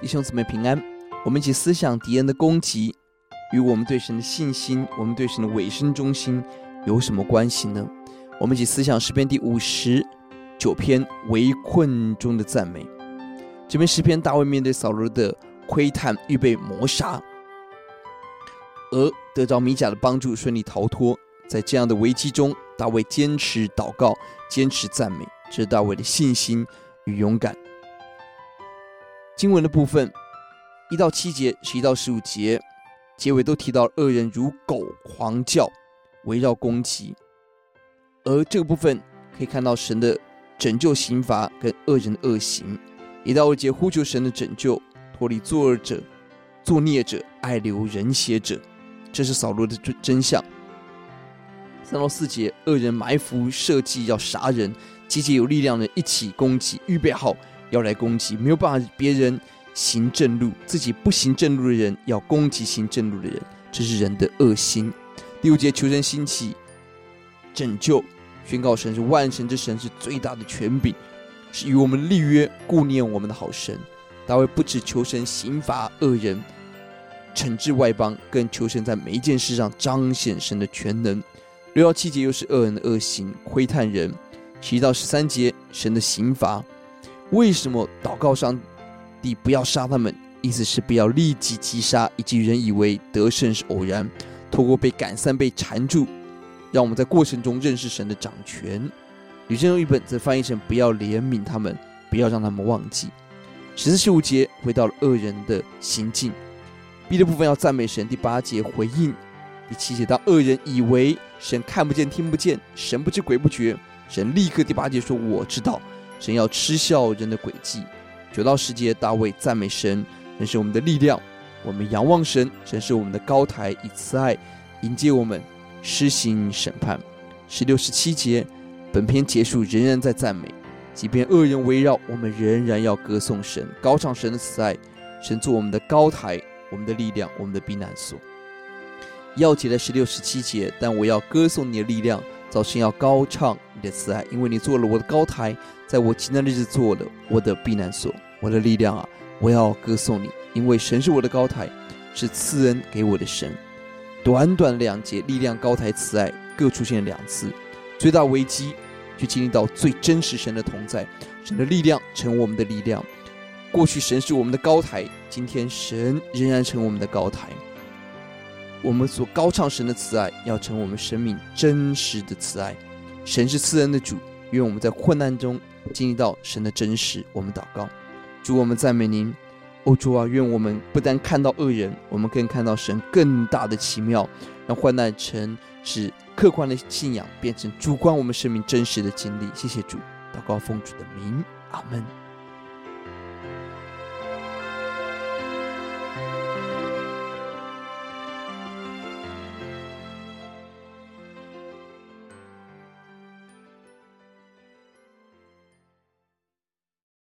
弟兄姊妹平安。我们一起思想敌人的攻击与我们对神的信心、我们对神的委身忠心有什么关系呢？我们一起思想诗篇第五十九篇围困中的赞美。这篇诗篇，大卫面对扫罗的窥探，预备谋杀，而得着米甲的帮助，顺利逃脱。在这样的危机中，大卫坚持祷告，坚持赞美，这是大卫的信心与勇敢。经文的部分，一到七节、十一到十五节，结尾都提到恶人如狗狂叫，围绕攻击。而这个部分可以看到神的拯救刑罚跟恶人的恶行。一到二节呼求神的拯救，脱离作恶者、作孽者、爱流人血者，这是扫罗的真真相。三到四节，恶人埋伏设计要杀人，集结有力量的一起攻击，预备好。要来攻击，没有办法别人行正路，自己不行正路的人要攻击行正路的人，这是人的恶心。第五节，求神兴起拯救，宣告神是万神之神，是最大的权柄，是与我们立约、顾念我们的好神。大卫不止求神刑罚恶人，惩治外邦，更求神在每一件事上彰显神的全能。六到七节又是恶人的恶行，窥探人。十一到十三节，神的刑罚。为什么祷告上帝不要杀他们？意思是不要立即击杀，以及人以为得胜是偶然，透过被赶散、被缠住，让我们在过程中认识神的掌权。吕振中译本则翻译成“不要怜悯他们，不要让他们忘记”。十四、十五节回到了恶人的行径。B 的部分要赞美神。第八节回应。第七节当恶人以为神看不见、听不见，神不知鬼不觉，神立刻第八节说：“我知道。”神要嗤笑人的诡计。九到十节，大卫赞美神，神是我们的力量，我们仰望神，神是我们的高台，以慈爱迎接我们，施行审判。十六、十七节，本篇结束，仍然在赞美，即便恶人围绕，我们仍然要歌颂神，高唱神的慈爱，神做我们的高台，我们的力量，我们的避难所。钥节的十六、十七节，但我要歌颂你的力量。早晨要高唱你的慈爱，因为你做了我的高台，在我急难的日子做了我的避难所，我的力量啊！我要歌颂你，因为神是我的高台，是赐恩给我的神。短短两节，力量、高台、慈爱各出现两次。最大危机，去经历到最真实神的同在，神的力量成我们的力量。过去神是我们的高台，今天神仍然成我们的高台。我们所高唱神的慈爱，要成我们生命真实的慈爱。神是赐恩的主，愿我们在困难中经历到神的真实。我们祷告，主，我们赞美您。哦，主啊，愿我们不但看到恶人，我们更看到神更大的奇妙，让患难成使客观的信仰变成主观我们生命真实的经历。谢谢主，祷告奉主的名，阿门。